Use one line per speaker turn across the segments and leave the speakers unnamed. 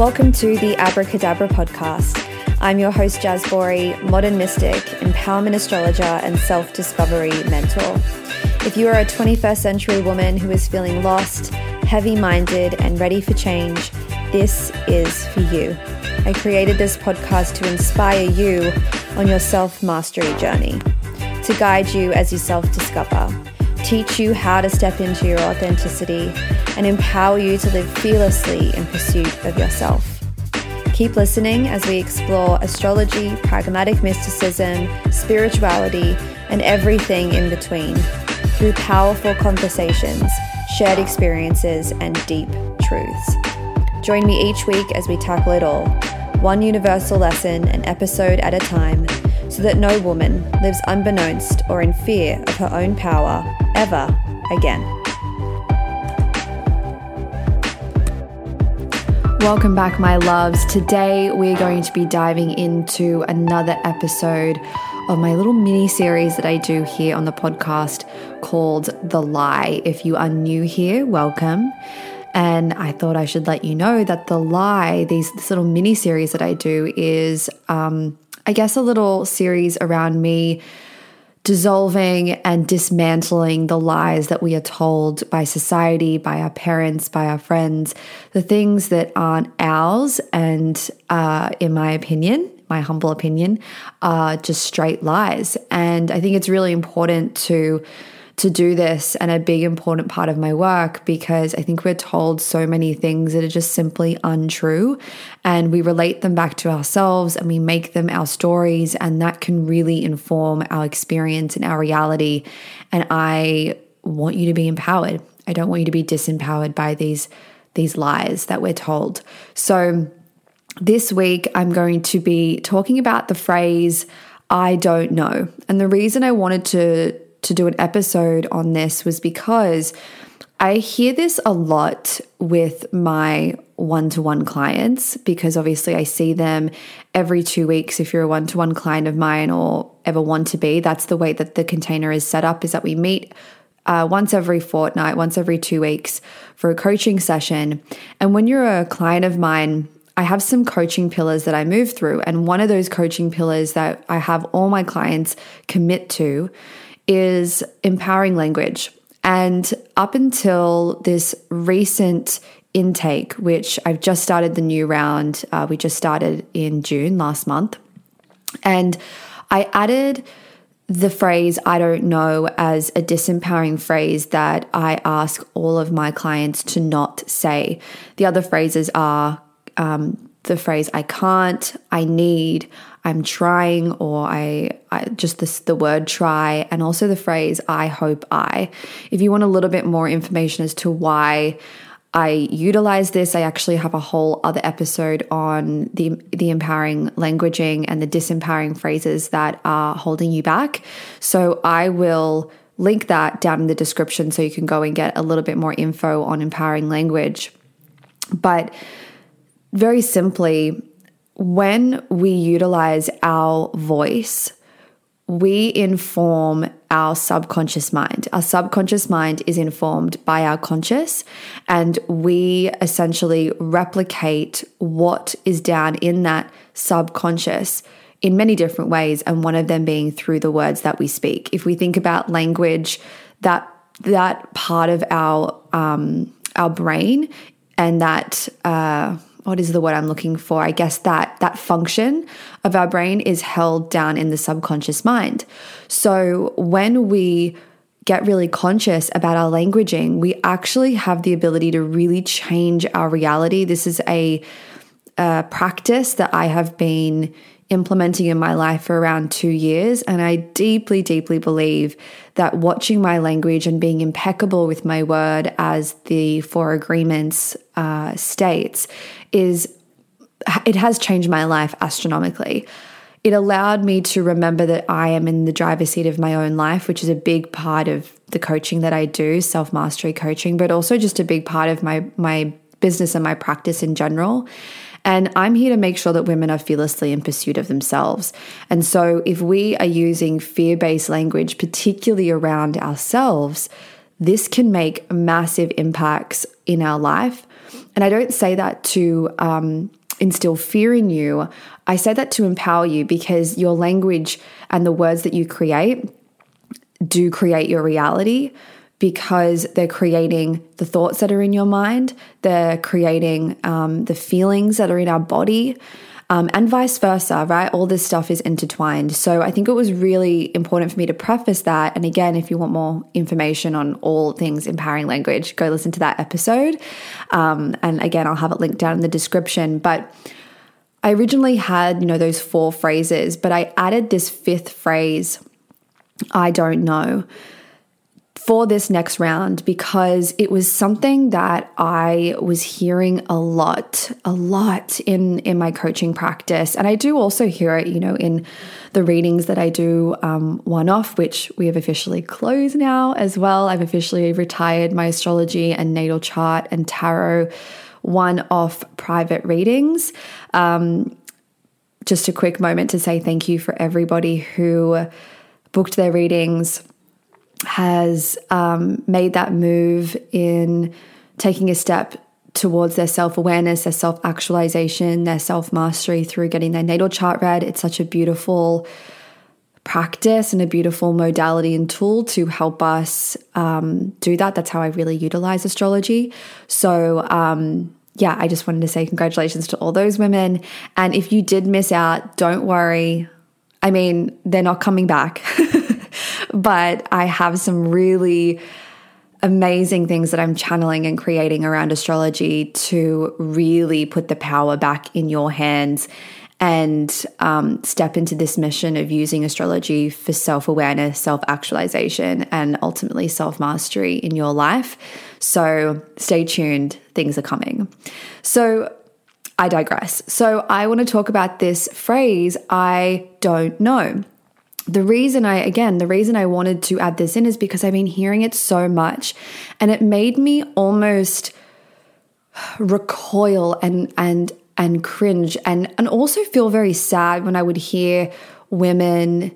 Welcome to the Abracadabra podcast. I'm your host, Jazz Bori, modern mystic, empowerment astrologer, and self discovery mentor. If you are a 21st century woman who is feeling lost, heavy minded, and ready for change, this is for you. I created this podcast to inspire you on your self mastery journey, to guide you as you self discover, teach you how to step into your authenticity, and empower you to live fearlessly in pursuit of yourself. Keep listening as we explore astrology, pragmatic mysticism, spirituality, and everything in between through powerful conversations, shared experiences, and deep truths. Join me each week as we tackle it all, one universal lesson, an episode at a time, so that no woman lives unbeknownst or in fear of her own power ever again. Welcome back, my loves. Today we're going to be diving into another episode of my little mini series that I do here on the podcast called The Lie. If you are new here, welcome. And I thought I should let you know that The Lie, these, this little mini series that I do, is, um, I guess, a little series around me dissolving and dismantling the lies that we are told by society, by our parents, by our friends, the things that aren't ours, and uh, in my opinion, my humble opinion, are just straight lies. And I think it's really important to to do this and a big important part of my work because I think we're told so many things that are just simply untrue and we relate them back to ourselves and we make them our stories and that can really inform our experience and our reality and I want you to be empowered. I don't want you to be disempowered by these these lies that we're told. So this week I'm going to be talking about the phrase I don't know. And the reason I wanted to to do an episode on this was because I hear this a lot with my one to one clients because obviously I see them every two weeks. If you're a one to one client of mine or ever want to be, that's the way that the container is set up is that we meet uh, once every fortnight, once every two weeks for a coaching session. And when you're a client of mine, I have some coaching pillars that I move through. And one of those coaching pillars that I have all my clients commit to is empowering language. And up until this recent intake, which I've just started the new round, uh, we just started in June last month. And I added the phrase I don't know as a disempowering phrase that I ask all of my clients to not say. The other phrases are um, the phrase I can't, I need, I'm trying or I, I just this, the word try and also the phrase I hope I. If you want a little bit more information as to why I utilize this, I actually have a whole other episode on the the empowering languaging and the disempowering phrases that are holding you back. So I will link that down in the description so you can go and get a little bit more info on empowering language. But very simply, when we utilize our voice, we inform our subconscious mind. Our subconscious mind is informed by our conscious, and we essentially replicate what is down in that subconscious in many different ways, and one of them being through the words that we speak. If we think about language, that that part of our um, our brain and that uh, what is the word I'm looking for? I guess that that function of our brain is held down in the subconscious mind. So when we get really conscious about our languaging, we actually have the ability to really change our reality. This is a, a practice that I have been implementing in my life for around two years. And I deeply, deeply believe that watching my language and being impeccable with my word, as the Four Agreements uh, states, is it has changed my life astronomically. It allowed me to remember that I am in the driver's seat of my own life, which is a big part of the coaching that I do, self mastery coaching, but also just a big part of my my business and my practice in general. And I'm here to make sure that women are fearlessly in pursuit of themselves. And so if we are using fear based language, particularly around ourselves, this can make massive impacts in our life. And I don't say that to um, instill fear in you. I say that to empower you because your language and the words that you create do create your reality because they're creating the thoughts that are in your mind, they're creating um, the feelings that are in our body. Um, and vice versa, right? All this stuff is intertwined. So I think it was really important for me to preface that. And again, if you want more information on all things empowering language, go listen to that episode. Um, and again, I'll have it linked down in the description. But I originally had, you know, those four phrases, but I added this fifth phrase, I don't know for this next round because it was something that I was hearing a lot, a lot in in my coaching practice, and I do also hear it, you know, in the readings that I do um, one off, which we have officially closed now as well. I've officially retired my astrology and natal chart and tarot one off private readings. Um, just a quick moment to say thank you for everybody who booked their readings has um, made that move in taking a step towards their self awareness, their self actualization, their self mastery through getting their natal chart read. It's such a beautiful practice and a beautiful modality and tool to help us um, do that. That's how I really utilize astrology. So, um, yeah, I just wanted to say congratulations to all those women. And if you did miss out, don't worry. I mean, they're not coming back. but I have some really amazing things that I'm channeling and creating around astrology to really put the power back in your hands and um, step into this mission of using astrology for self awareness, self actualization, and ultimately self mastery in your life. So stay tuned, things are coming. So I digress. So I want to talk about this phrase, I don't know the reason I, again, the reason I wanted to add this in is because I've been hearing it so much and it made me almost recoil and, and, and cringe and, and also feel very sad when I would hear women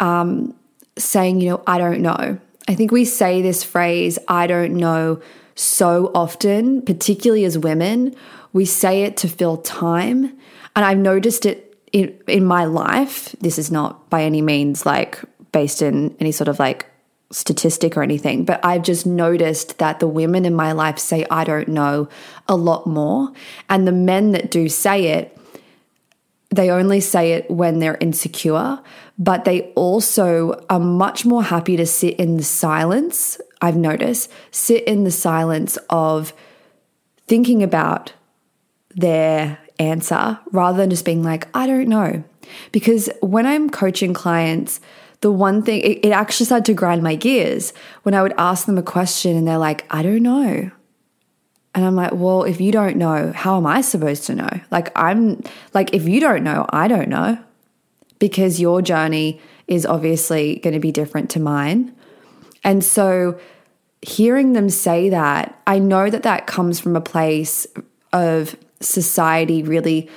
um, saying, you know, I don't know. I think we say this phrase, I don't know, so often, particularly as women. We say it to fill time. And I've noticed it in in my life, this is not by any means like based in any sort of like statistic or anything, but I've just noticed that the women in my life say I don't know a lot more, and the men that do say it they only say it when they're insecure, but they also are much more happy to sit in the silence. I've noticed, sit in the silence of thinking about their answer rather than just being like, I don't know. Because when I'm coaching clients, the one thing, it, it actually started to grind my gears when I would ask them a question and they're like, I don't know. And I'm like, well, if you don't know, how am I supposed to know? Like, I'm like, if you don't know, I don't know because your journey is obviously going to be different to mine. And so, hearing them say that, I know that that comes from a place of society really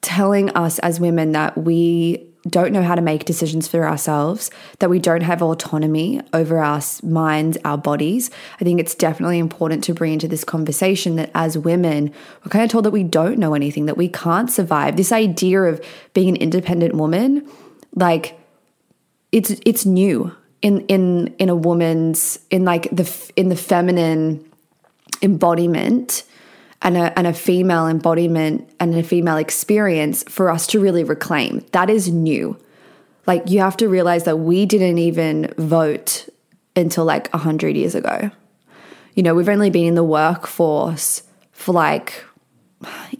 telling us as women that we don't know how to make decisions for ourselves, that we don't have autonomy over our minds, our bodies. I think it's definitely important to bring into this conversation that as women, we're kind of told that we don't know anything, that we can't survive. This idea of being an independent woman, like it's it's new in in in a woman's in like the in the feminine embodiment and a, and a female embodiment and a female experience for us to really reclaim. That is new. Like, you have to realize that we didn't even vote until like 100 years ago. You know, we've only been in the workforce for like,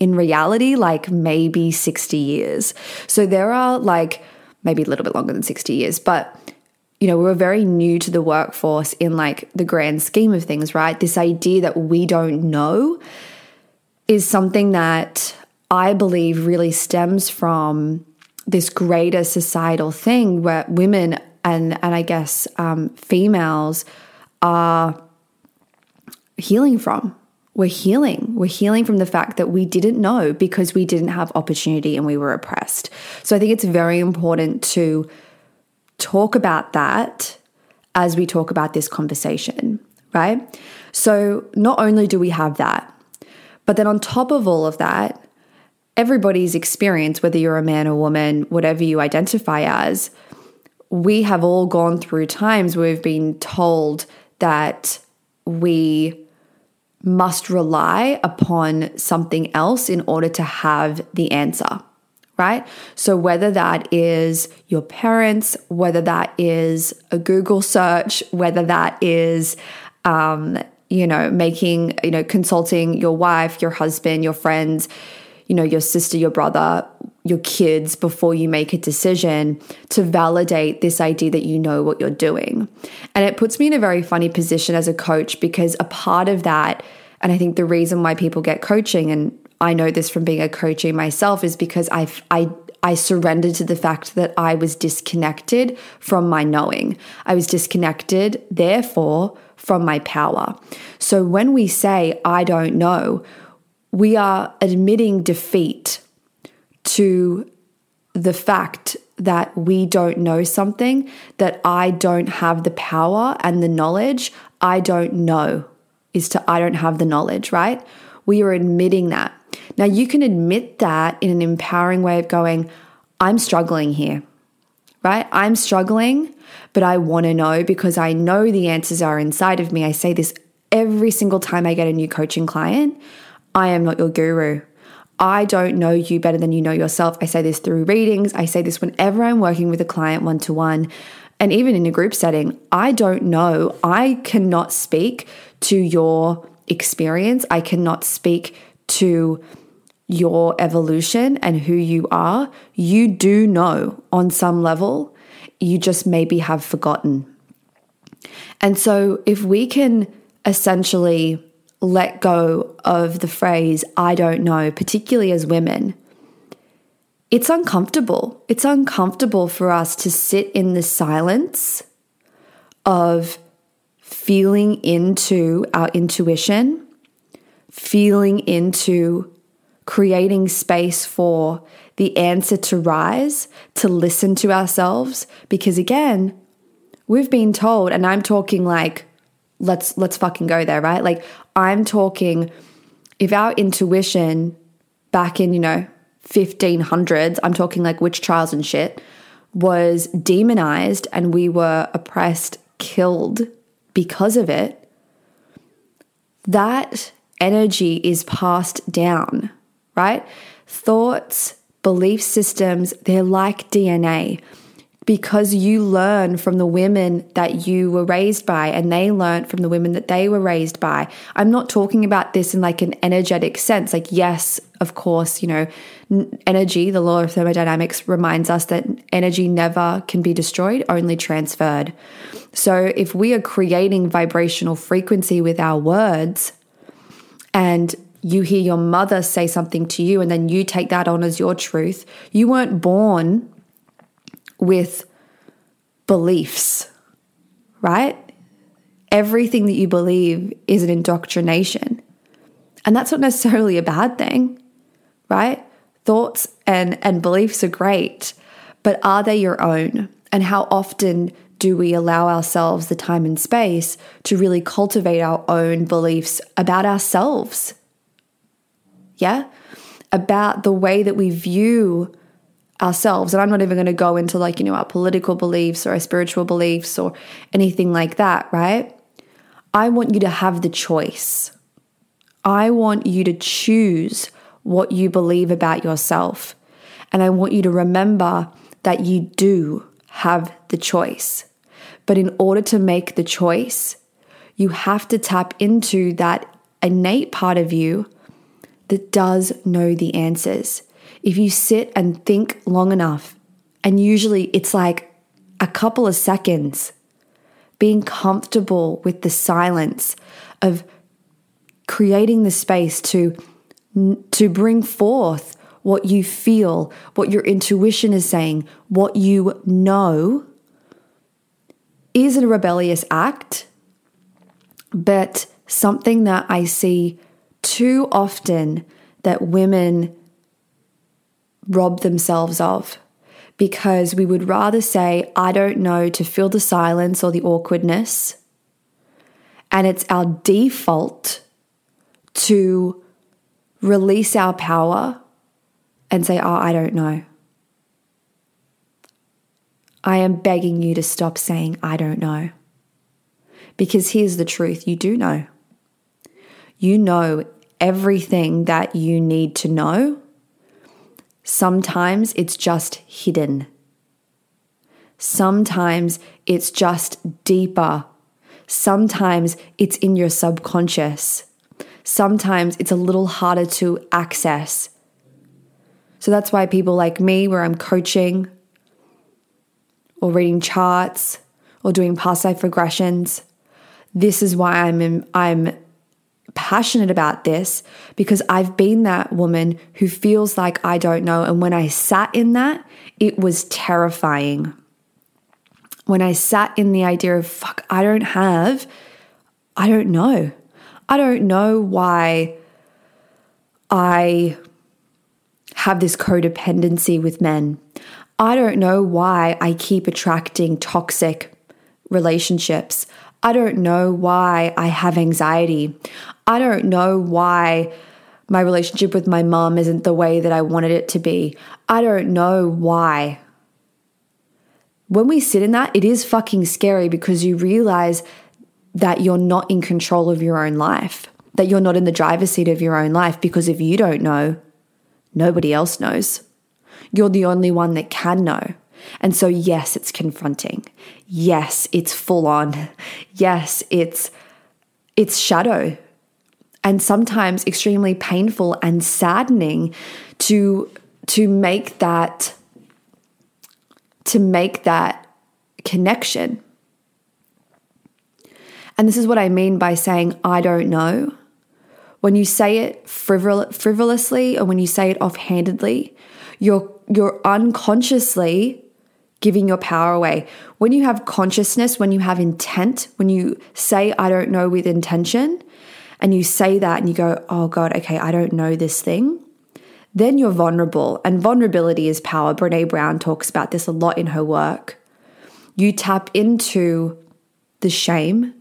in reality, like maybe 60 years. So there are like maybe a little bit longer than 60 years, but you know, we were very new to the workforce in like the grand scheme of things, right? This idea that we don't know is something that I believe really stems from this greater societal thing where women and and I guess um, females are healing from. We're healing. We're healing from the fact that we didn't know because we didn't have opportunity and we were oppressed. So I think it's very important to talk about that as we talk about this conversation, right? So, not only do we have that, but then on top of all of that, everybody's experience, whether you're a man or woman, whatever you identify as, we have all gone through times where we've been told that we must rely upon something else in order to have the answer, right? So, whether that is your parents, whether that is a Google search, whether that is, um, you know, making, you know, consulting your wife, your husband, your friends, you know, your sister, your brother, your kids before you make a decision to validate this idea that you know what you're doing. And it puts me in a very funny position as a coach because a part of that, and I think the reason why people get coaching, and I know this from being a coachee myself, is because I I I surrendered to the fact that I was disconnected from my knowing. I was disconnected, therefore, from my power. So when we say, I don't know, we are admitting defeat to the fact that we don't know something, that I don't have the power and the knowledge, I don't know, is to I don't have the knowledge, right? We are admitting that. Now, you can admit that in an empowering way of going, I'm struggling here, right? I'm struggling, but I want to know because I know the answers are inside of me. I say this every single time I get a new coaching client. I am not your guru. I don't know you better than you know yourself. I say this through readings. I say this whenever I'm working with a client one to one and even in a group setting. I don't know. I cannot speak to your experience. I cannot speak to your evolution and who you are. You do know on some level. You just maybe have forgotten. And so if we can essentially let go of the phrase, I don't know, particularly as women, it's uncomfortable. It's uncomfortable for us to sit in the silence of feeling into our intuition, feeling into creating space for the answer to rise, to listen to ourselves. Because again, we've been told, and I'm talking like, let's let's fucking go there, right? Like I'm talking if our intuition back in, you know, 1500s, I'm talking like witch trials and shit, was demonized and we were oppressed, killed because of it, that energy is passed down, right? Thoughts, belief systems, they're like DNA because you learn from the women that you were raised by and they learned from the women that they were raised by. I'm not talking about this in like an energetic sense. Like, yes, of course, you know, energy, the law of thermodynamics reminds us that energy never can be destroyed, only transferred. So if we are creating vibrational frequency with our words and you hear your mother say something to you and then you take that on as your truth, you weren't born with beliefs, right? Everything that you believe is an indoctrination. And that's not necessarily a bad thing, right? Thoughts and, and beliefs are great, but are they your own? And how often do we allow ourselves the time and space to really cultivate our own beliefs about ourselves? Yeah? About the way that we view ourselves. And I'm not even going to go into like, you know, our political beliefs or our spiritual beliefs or anything like that, right? I want you to have the choice. I want you to choose what you believe about yourself. And I want you to remember that you do have the choice. But in order to make the choice, you have to tap into that innate part of you that does know the answers. If you sit and think long enough, and usually it's like a couple of seconds, being comfortable with the silence of creating the space to to bring forth what you feel, what your intuition is saying, what you know is a rebellious act, but something that I see too often that women rob themselves of because we would rather say, I don't know, to fill the silence or the awkwardness. And it's our default to release our power and say, Oh, I don't know. I am begging you to stop saying, I don't know. Because here's the truth you do know. You know everything that you need to know. Sometimes it's just hidden. Sometimes it's just deeper. Sometimes it's in your subconscious. Sometimes it's a little harder to access. So that's why people like me, where I'm coaching or reading charts or doing past life regressions, this is why I'm I'm passionate about this because I've been that woman who feels like I don't know and when I sat in that it was terrifying. When I sat in the idea of fuck I don't have I don't know. I don't know why I have this codependency with men. I don't know why I keep attracting toxic relationships. I don't know why I have anxiety. I don't know why my relationship with my mom isn't the way that I wanted it to be. I don't know why. When we sit in that, it is fucking scary because you realize that you're not in control of your own life, that you're not in the driver's seat of your own life because if you don't know, nobody else knows. You're the only one that can know. And so, yes, it's confronting. Yes, it's full on. Yes, it's it's shadow and sometimes extremely painful and saddening to to make that to make that connection. And this is what I mean by saying I don't know. When you say it frivol- frivolously or when you say it offhandedly, you're you're unconsciously giving your power away. When you have consciousness, when you have intent, when you say, I don't know with intention, and you say that and you go, oh God, okay, I don't know this thing, then you're vulnerable. And vulnerability is power. Brene Brown talks about this a lot in her work. You tap into the shame,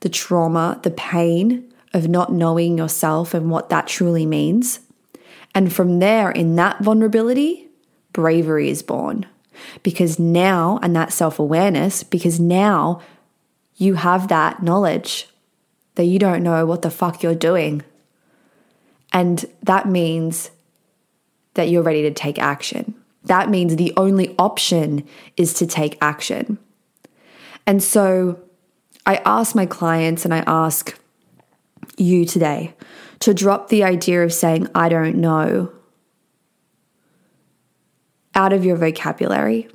the trauma, the pain of not knowing yourself and what that truly means. And from there, in that vulnerability, bravery is born. Because now, and that self awareness, because now you have that knowledge that you don't know what the fuck you're doing. And that means that you're ready to take action. That means the only option is to take action. And so I ask my clients and I ask you today to drop the idea of saying, I don't know, out of your vocabulary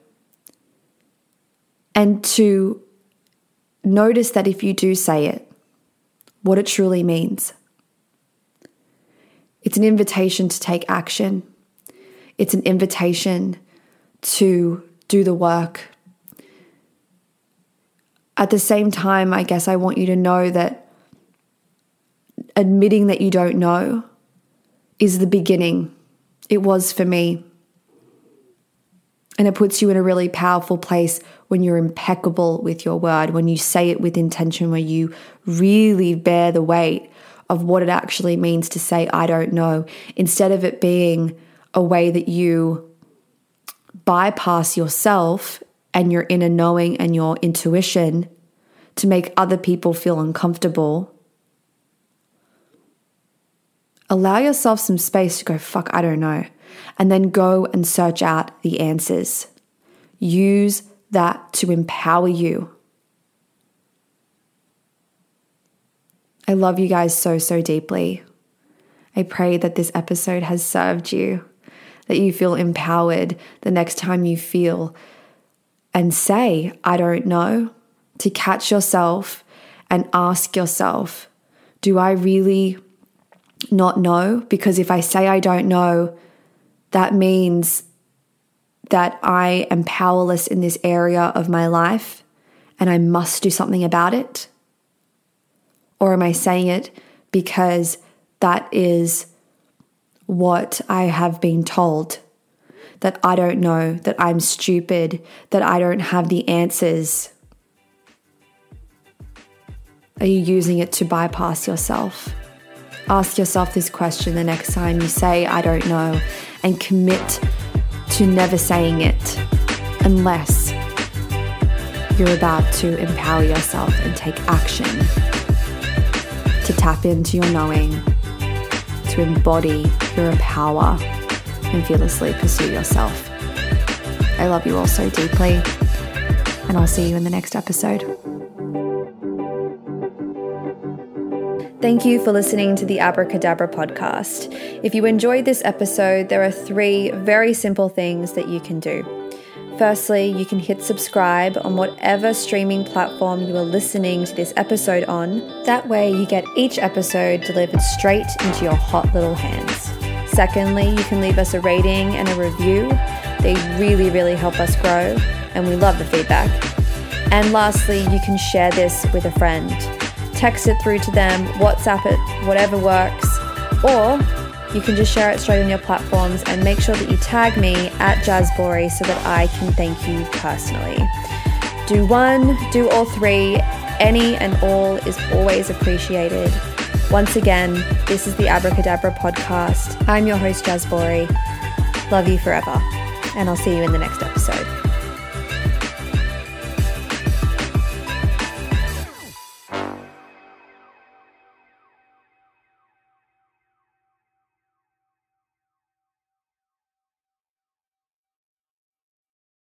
and to notice that if you do say it, what it truly means. It's an invitation to take action. It's an invitation to do the work. At the same time, I guess I want you to know that admitting that you don't know is the beginning. It was for me. And it puts you in a really powerful place when you're impeccable with your word, when you say it with intention, where you really bear the weight of what it actually means to say, I don't know, instead of it being a way that you bypass yourself and your inner knowing and your intuition to make other people feel uncomfortable. Allow yourself some space to go, fuck, I don't know and then go and search out the answers. Use that to empower you. I love you guys so, so deeply. I pray that this episode has served you, that you feel empowered the next time you feel and say, I don't know, to catch yourself and ask yourself, do I really not know? Because if I say I don't know, that means that I am powerless in this area of my life and I must do something about it? Or am I saying it because that is what I have been told? that I don't know, that I'm stupid, that I don't have the answers? Are you using it to bypass yourself? Ask yourself this question the next time you say, I don't know, and commit to never saying it unless you're about to empower yourself and take action to tap into your knowing, to embody your power and fearlessly pursue yourself. I love you all so deeply, and I'll see you in the next episode. Thank you for listening to the Abracadabra podcast. If you enjoyed this episode, there are three very simple things that you can do. Firstly, you can hit subscribe on whatever streaming platform you are listening to this episode on. That way, you get each episode delivered straight into your hot little hands. Secondly, you can leave us a rating and a review. They really, really help us grow, and we love the feedback. And lastly, you can share this with a friend. Text it through to them, WhatsApp it, whatever works, or you can just share it straight on your platforms and make sure that you tag me at Jazzbori so that I can thank you personally. Do one, do all three, any and all is always appreciated. Once again, this is the Abracadabra podcast. I'm your host, Jazzbori. Love you forever, and I'll see you in the next episode.